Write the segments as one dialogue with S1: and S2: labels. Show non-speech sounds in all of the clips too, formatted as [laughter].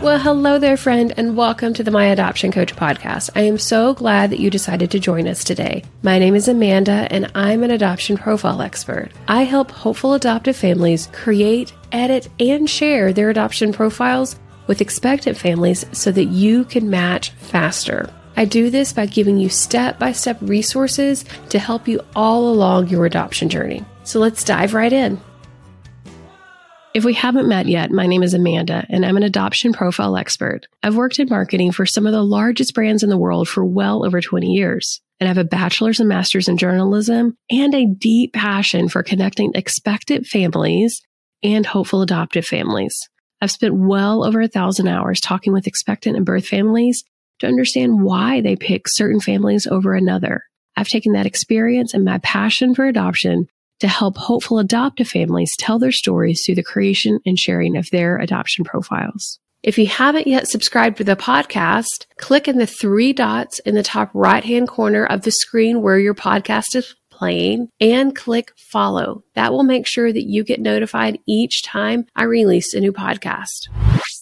S1: Well, hello there, friend, and welcome to the My Adoption Coach podcast. I am so glad that you decided to join us today. My name is Amanda, and I'm an adoption profile expert. I help hopeful adoptive families create, edit, and share their adoption profiles with expectant families so that you can match faster. I do this by giving you step by step resources to help you all along your adoption journey. So let's dive right in. If we haven't met yet, my name is Amanda, and I'm an adoption profile expert. I've worked in marketing for some of the largest brands in the world for well over 20 years. And I have a bachelor's and master's in journalism and a deep passion for connecting expectant families and hopeful adoptive families. I've spent well over a thousand hours talking with expectant and birth families to understand why they pick certain families over another. I've taken that experience and my passion for adoption to help hopeful adoptive families tell their stories through the creation and sharing of their adoption profiles. If you haven't yet subscribed to the podcast, click in the three dots in the top right hand corner of the screen where your podcast is playing and click follow. That will make sure that you get notified each time I release a new podcast.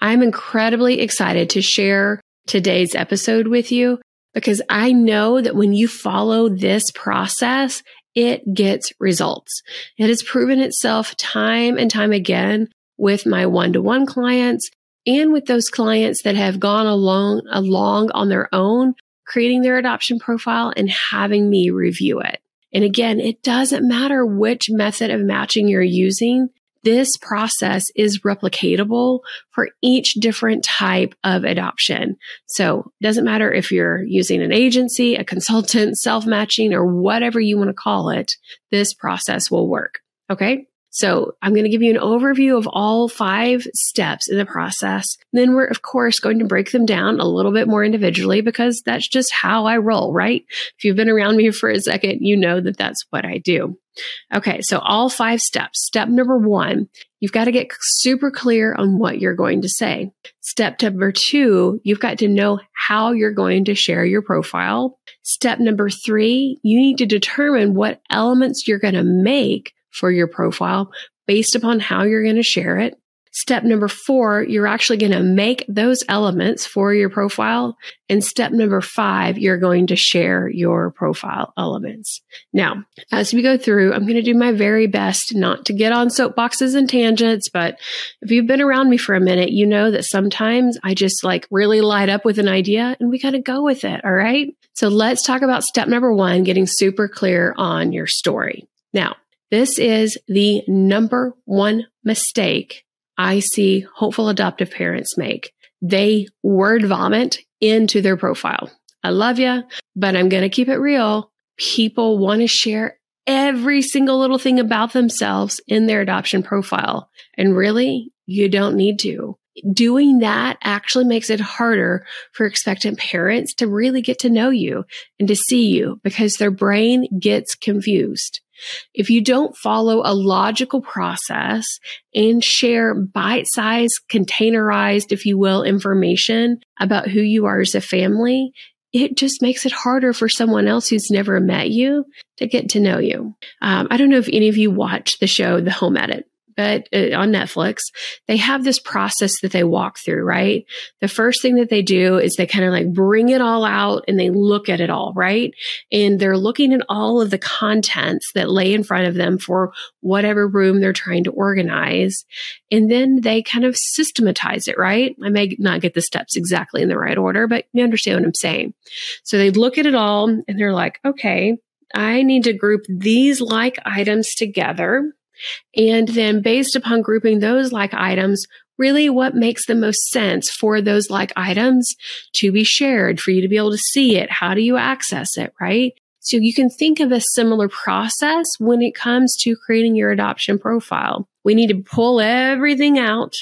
S1: I'm incredibly excited to share today's episode with you because I know that when you follow this process, it gets results. It has proven itself time and time again with my one to one clients and with those clients that have gone along, along on their own, creating their adoption profile and having me review it. And again, it doesn't matter which method of matching you're using this process is replicatable for each different type of adoption. So it doesn't matter if you're using an agency, a consultant, self matching, or whatever you want to call it, this process will work. Okay. So I'm going to give you an overview of all five steps in the process. Then we're, of course, going to break them down a little bit more individually because that's just how I roll, right? If you've been around me [laughs] for a second, you know that that's what I do. Okay, so all five steps. Step number one, you've got to get super clear on what you're going to say. Step number two, you've got to know how you're going to share your profile. Step number three, you need to determine what elements you're going to make for your profile based upon how you're going to share it. Step number four, you're actually going to make those elements for your profile. And step number five, you're going to share your profile elements. Now, as we go through, I'm going to do my very best not to get on soapboxes and tangents, but if you've been around me for a minute, you know that sometimes I just like really light up with an idea and we got to go with it. All right. So let's talk about step number one, getting super clear on your story. Now, this is the number one mistake I see hopeful adoptive parents make. They word vomit into their profile. I love you, but I'm going to keep it real. People want to share every single little thing about themselves in their adoption profile. And really, you don't need to. Doing that actually makes it harder for expectant parents to really get to know you and to see you because their brain gets confused. If you don't follow a logical process and share bite sized, containerized, if you will, information about who you are as a family, it just makes it harder for someone else who's never met you to get to know you. Um, I don't know if any of you watch the show The Home Edit but uh, on Netflix, they have this process that they walk through, right? The first thing that they do is they kind of like bring it all out and they look at it all, right? And they're looking at all of the contents that lay in front of them for whatever room they're trying to organize. And then they kind of systematize it, right? I may not get the steps exactly in the right order, but you understand what I'm saying. So they look at it all and they're like, okay, I need to group these like items together and then based upon grouping those like items, really what makes the most sense for those like items to be shared, for you to be able to see it. How do you access it, right? So you can think of a similar process when it comes to creating your adoption profile. We need to pull everything out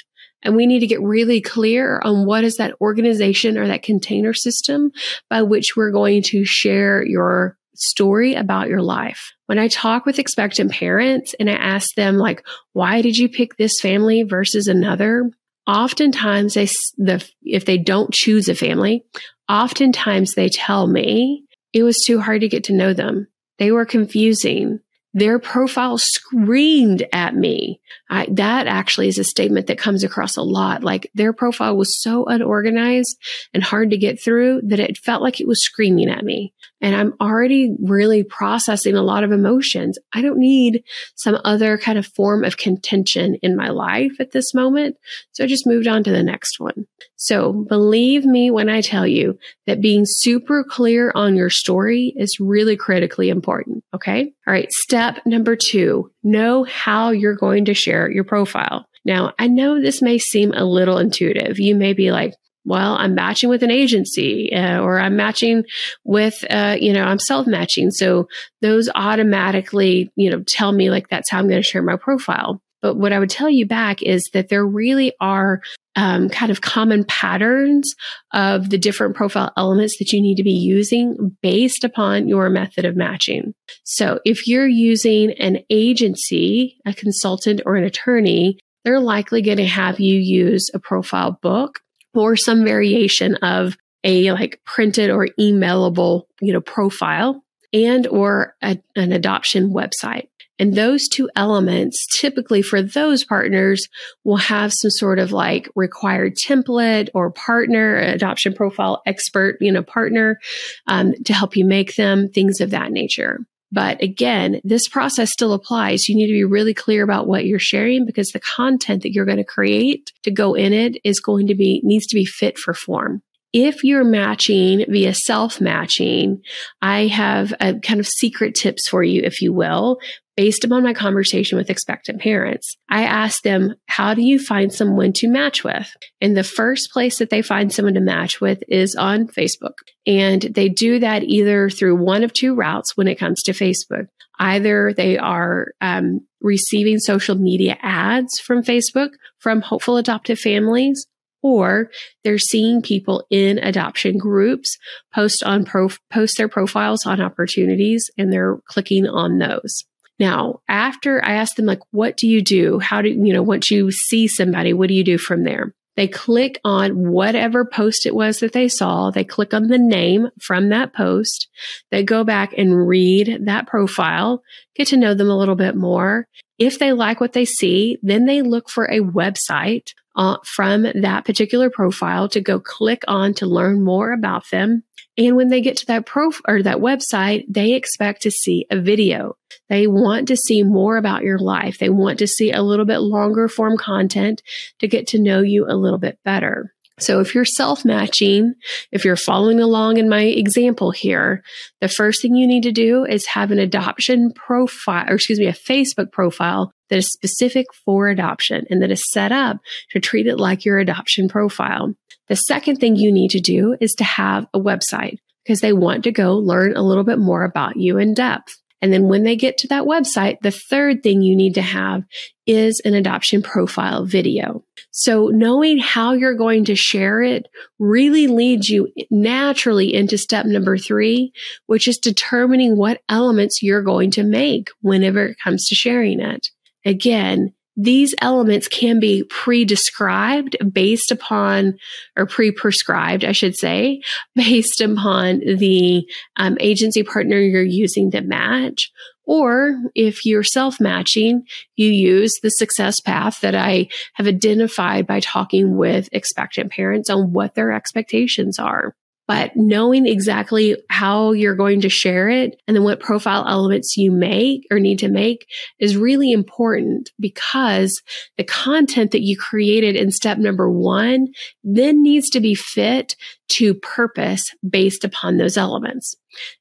S1: and we need to get really clear on what is that organization or that container system by which we're going to share your story about your life. When I talk with expectant parents and I ask them like, why did you pick this family versus another? Oftentimes they, the, if they don't choose a family, oftentimes they tell me it was too hard to get to know them. They were confusing. Their profile screamed at me I, that actually is a statement that comes across a lot. Like their profile was so unorganized and hard to get through that it felt like it was screaming at me. And I'm already really processing a lot of emotions. I don't need some other kind of form of contention in my life at this moment. So I just moved on to the next one. So believe me when I tell you that being super clear on your story is really critically important. Okay. All right. Step number two, know how you're going to share your profile. Now, I know this may seem a little intuitive. You may be like, well, I'm matching with an agency uh, or I'm matching with, uh, you know, I'm self matching. So those automatically, you know, tell me like that's how I'm going to share my profile. But what I would tell you back is that there really are um, kind of common patterns of the different profile elements that you need to be using based upon your method of matching. So if you're using an agency, a consultant, or an attorney, they're likely going to have you use a profile book or some variation of a like printed or emailable, you know, profile and or a, an adoption website. And those two elements, typically for those partners, will have some sort of like required template or partner, adoption profile expert, you know, partner um, to help you make them, things of that nature. But again, this process still applies. You need to be really clear about what you're sharing because the content that you're going to create to go in it is going to be, needs to be fit for form. If you're matching via self matching, I have a kind of secret tips for you, if you will, based upon my conversation with expectant parents. I asked them, how do you find someone to match with? And the first place that they find someone to match with is on Facebook. And they do that either through one of two routes when it comes to Facebook. Either they are um, receiving social media ads from Facebook from hopeful adoptive families, or they're seeing people in adoption groups post on pro- post their profiles on opportunities and they're clicking on those. Now, after I asked them, like, what do you do? How do you know, once you see somebody, what do you do from there? They click on whatever post it was that they saw. They click on the name from that post. They go back and read that profile, get to know them a little bit more. If they like what they see, then they look for a website uh, from that particular profile to go click on to learn more about them. And when they get to that prof or that website, they expect to see a video. They want to see more about your life. They want to see a little bit longer form content to get to know you a little bit better. So if you're self matching, if you're following along in my example here, the first thing you need to do is have an adoption profile, or excuse me, a Facebook profile that is specific for adoption and that is set up to treat it like your adoption profile. The second thing you need to do is to have a website because they want to go learn a little bit more about you in depth. And then when they get to that website, the third thing you need to have is an adoption profile video. So knowing how you're going to share it really leads you naturally into step number three, which is determining what elements you're going to make whenever it comes to sharing it. Again, these elements can be pre-described based upon or pre-prescribed i should say [laughs] based upon the um, agency partner you're using to match. Or if you're self-matching you use the success path that i have identified by talking with expectant parents on what their expectations are but knowing exactly how you're going to share it and then what profile elements you make or need to make is really important because the content that you created in step number one then needs to be fit to purpose based upon those elements.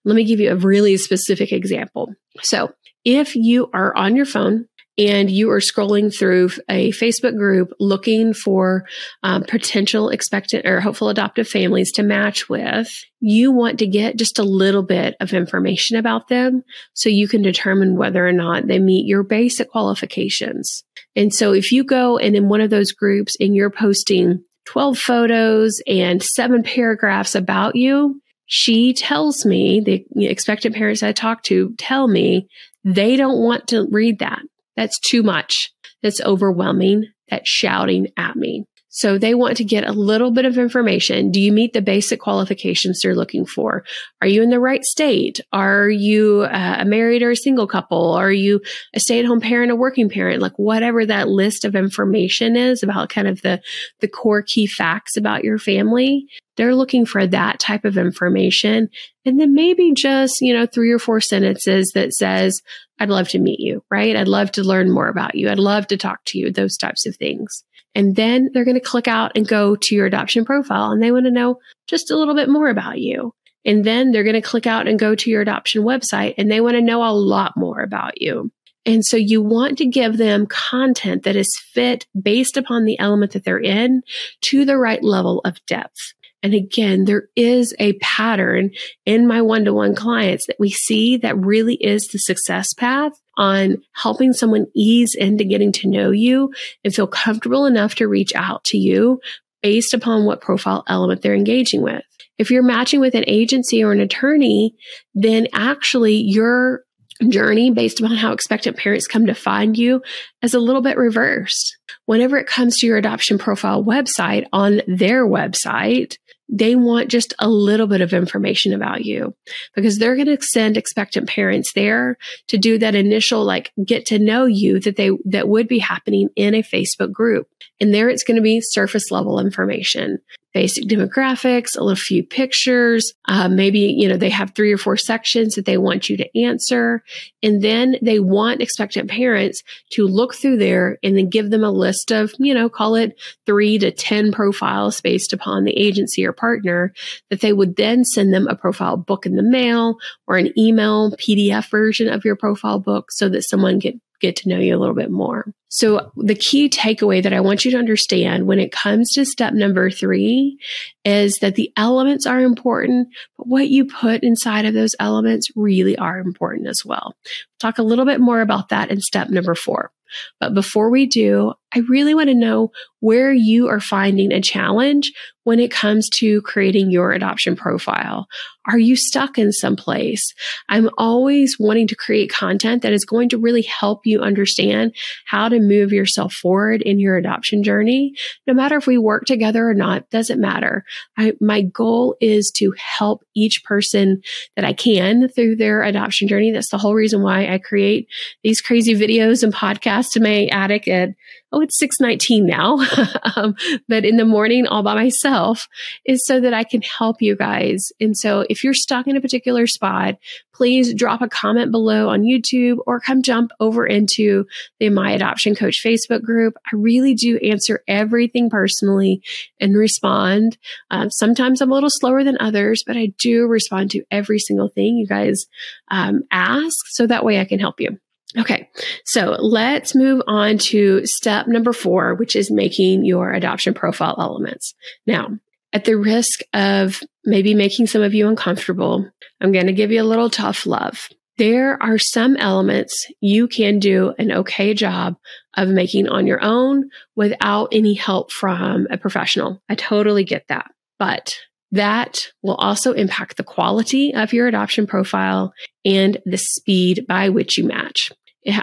S1: Let me give you a really specific example. So if you are on your phone and you are scrolling through a Facebook group looking for um, potential expectant or hopeful adoptive families to match with, you want to get just a little bit of information about them so you can determine whether or not they meet your basic qualifications. And so if you go and in one of those groups and you're posting 12 photos and seven paragraphs about you, she tells me, the expectant parents I talk to tell me they don't want to read that. That's too much. That's overwhelming. That's shouting at me. So they want to get a little bit of information. Do you meet the basic qualifications they're looking for? Are you in the right state? Are you uh, a married or a single couple? Are you a stay at home parent, a working parent? Like whatever that list of information is about kind of the, the core key facts about your family. They're looking for that type of information. And then maybe just, you know, three or four sentences that says, I'd love to meet you, right? I'd love to learn more about you. I'd love to talk to you, those types of things. And then they're going to click out and go to your adoption profile and they want to know just a little bit more about you. And then they're going to click out and go to your adoption website and they want to know a lot more about you. And so you want to give them content that is fit based upon the element that they're in to the right level of depth. And again, there is a pattern in my one to one clients that we see that really is the success path on helping someone ease into getting to know you and feel comfortable enough to reach out to you based upon what profile element they're engaging with. If you're matching with an agency or an attorney, then actually your journey based upon how expectant parents come to find you is a little bit reversed. Whenever it comes to your adoption profile website on their website, they want just a little bit of information about you because they're going to send expectant parents there to do that initial like get to know you that they that would be happening in a Facebook group. And there it's going to be surface level information basic demographics, a little few pictures. Uh, maybe, you know, they have three or four sections that they want you to answer. And then they want expectant parents to look through there and then give them a list of, you know, call it three to 10 profiles based upon the agency or partner that they would then send them a profile book in the mail or an email PDF version of your profile book so that someone get get to know you a little bit more. So the key takeaway that I want you to understand when it comes to step number three is that the elements are important, but what you put inside of those elements really are important as well. talk a little bit more about that in step number four. But before we do, I really want to know where you are finding a challenge when it comes to creating your adoption profile. Are you stuck in some place? I'm always wanting to create content that is going to really help you understand how to move yourself forward in your adoption journey. No matter if we work together or not, doesn't matter. I, my goal is to help each person that I can through their adoption journey. That's the whole reason why I create these crazy videos and podcasts in my attic at oh, it's 619 now. [laughs] um, but in the morning all by myself is so that I can help you guys. And so if you're stuck in a particular spot, please drop a comment below on YouTube or come jump over into the My Adoption Coach Facebook group. I really do answer everything personally and respond. Um, sometimes I'm a little slower than others, but I do respond to every single thing you guys um, ask so that way I can help you. Okay, so let's move on to step number four, which is making your adoption profile elements. Now, at the risk of maybe making some of you uncomfortable, I'm going to give you a little tough love. There are some elements you can do an okay job of making on your own without any help from a professional. I totally get that. But that will also impact the quality of your adoption profile and the speed by which you match.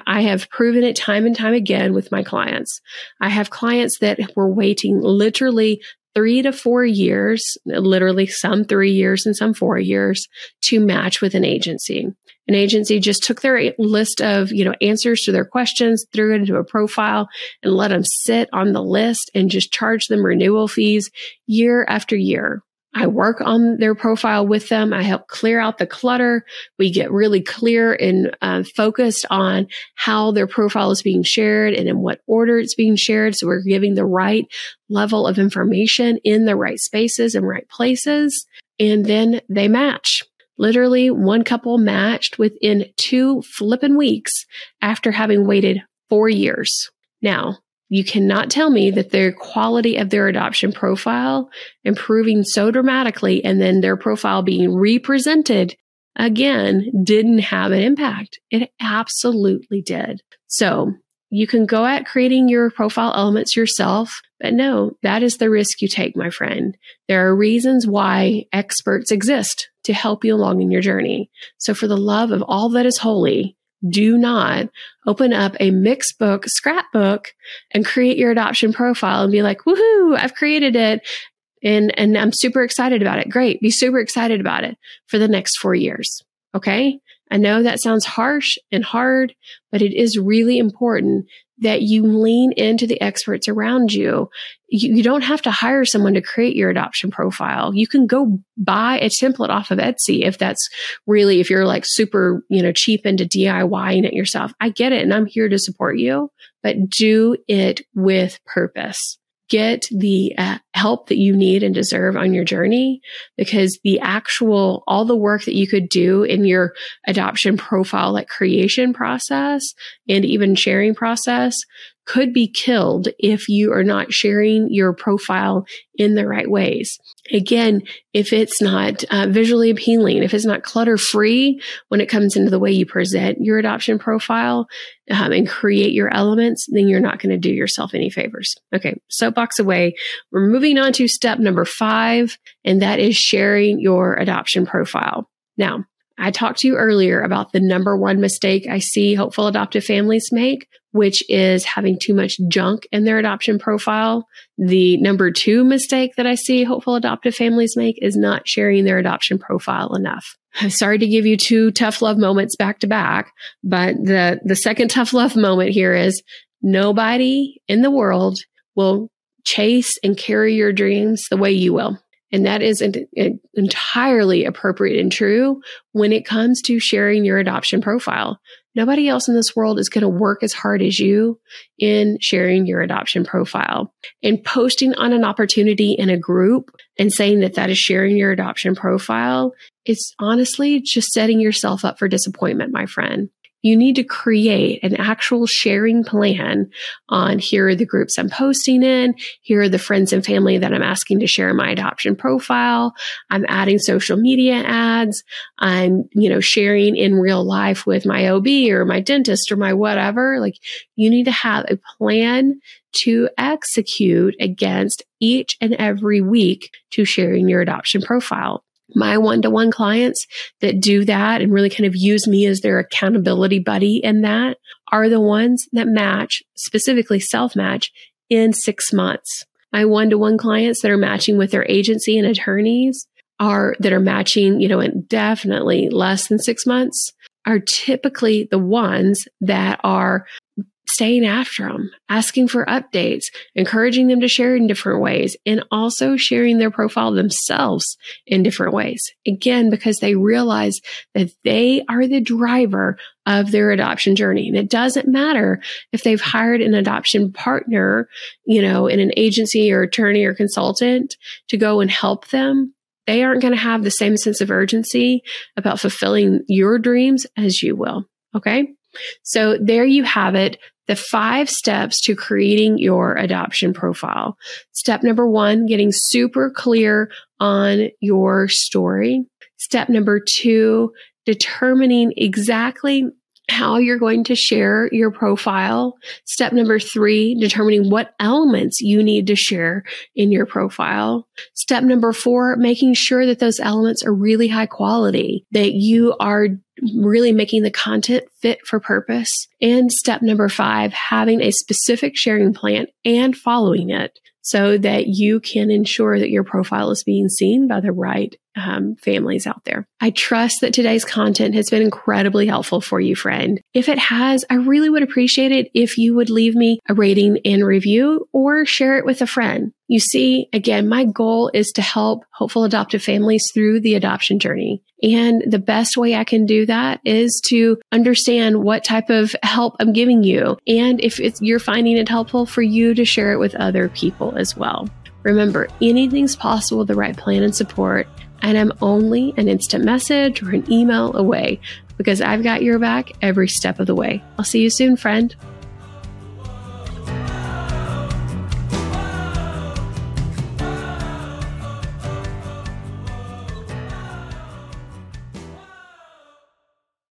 S1: I have proven it time and time again with my clients. I have clients that were waiting literally three to four years, literally some three years and some four years to match with an agency. An agency just took their list of, you know, answers to their questions, threw it into a profile and let them sit on the list and just charge them renewal fees year after year. I work on their profile with them. I help clear out the clutter. We get really clear and uh, focused on how their profile is being shared and in what order it's being shared. So we're giving the right level of information in the right spaces and right places. And then they match. Literally, one couple matched within two flippin' weeks after having waited four years. Now, you cannot tell me that their quality of their adoption profile improving so dramatically and then their profile being represented again didn't have an impact. It absolutely did. So you can go at creating your profile elements yourself, but no, that is the risk you take, my friend. There are reasons why experts exist to help you along in your journey. So for the love of all that is holy, do not open up a mixed Mixbook scrapbook and create your adoption profile and be like, woohoo, I've created it. And, and I'm super excited about it. Great. Be super excited about it for the next four years. Okay. I know that sounds harsh and hard, but it is really important that you lean into the experts around you. you. you. don't have to hire someone to create your adoption profile. You can go buy a template off of Etsy if that's really, if you're like super, you know, cheap into DIYing it yourself. I get it and I'm here to support you, but do it with purpose get the uh, help that you need and deserve on your journey because the actual, all the work that you could do in your adoption profile, like creation process and even sharing process could be killed if you are not sharing your profile in the right ways. Again, if it's not uh, visually appealing, if it's not clutter free when it comes into the way you present your adoption profile um, and create your elements, then you're not going to do yourself any favors. Okay, soapbox away. We're moving on to step number five, and that is sharing your adoption profile. Now, I talked to you earlier about the number one mistake I see hopeful adoptive families make, which is having too much junk in their adoption profile. The number two mistake that I see hopeful adoptive families make is not sharing their adoption profile enough. I'm sorry to give you two tough love moments back to back, but the, the second tough love moment here is nobody in the world will chase and carry your dreams the way you will. And that is an, an entirely appropriate and true when it comes to sharing your adoption profile. Nobody else in this world is going to work as hard as you in sharing your adoption profile and posting on an opportunity in a group and saying that that is sharing your adoption profile. It's honestly just setting yourself up for disappointment, my friend you need to create an actual sharing plan on here are the groups I'm posting in. Here are the friends and family that I'm asking to share my adoption profile. I'm adding social media ads. I'm, you know, sharing in real life with my OB or my dentist or my whatever. Like you need to have a plan to execute against each and every week to sharing your adoption profile my one to one clients that do that and really kind of use me as their accountability buddy in that are the ones that match, specifically self match, in six months. My one to one clients that are matching with their agency and attorneys are that are matching, you know, in definitely less than six months are typically the ones that are staying after them, asking for updates, encouraging them to share in different ways, and also sharing their profile themselves in different ways. Again, because they realize that they are the driver of their adoption journey. And it doesn't matter if they've hired an adoption partner, you know, in an agency or attorney or consultant to go and help them. They aren't going to have the same sense of urgency about fulfilling your dreams as you will. Okay. So there you have it the five steps to creating your adoption profile. Step number one, getting super clear on your story. Step number two, determining exactly how you're going to share your profile. Step number three, determining what elements you need to share in your profile. Step number four, making sure that those elements are really high quality, that you are really making the content fit for purpose. And step number five, having a specific sharing plan and following it so that you can ensure that your profile is being seen by the right um, families out there. I trust that today's content has been incredibly helpful for you, friend. If it has, I really would appreciate it if you would leave me a rating and review or share it with a friend. You see, again, my goal is to help hopeful adoptive families through the adoption journey. And the best way I can do that is to understand what type of help I'm giving you. And if you're finding it helpful for you to share it with other people as well. Remember, anything's possible with the right plan and support and I'm only an instant message or an email away because I've got your back every step of the way. I'll see you soon, friend.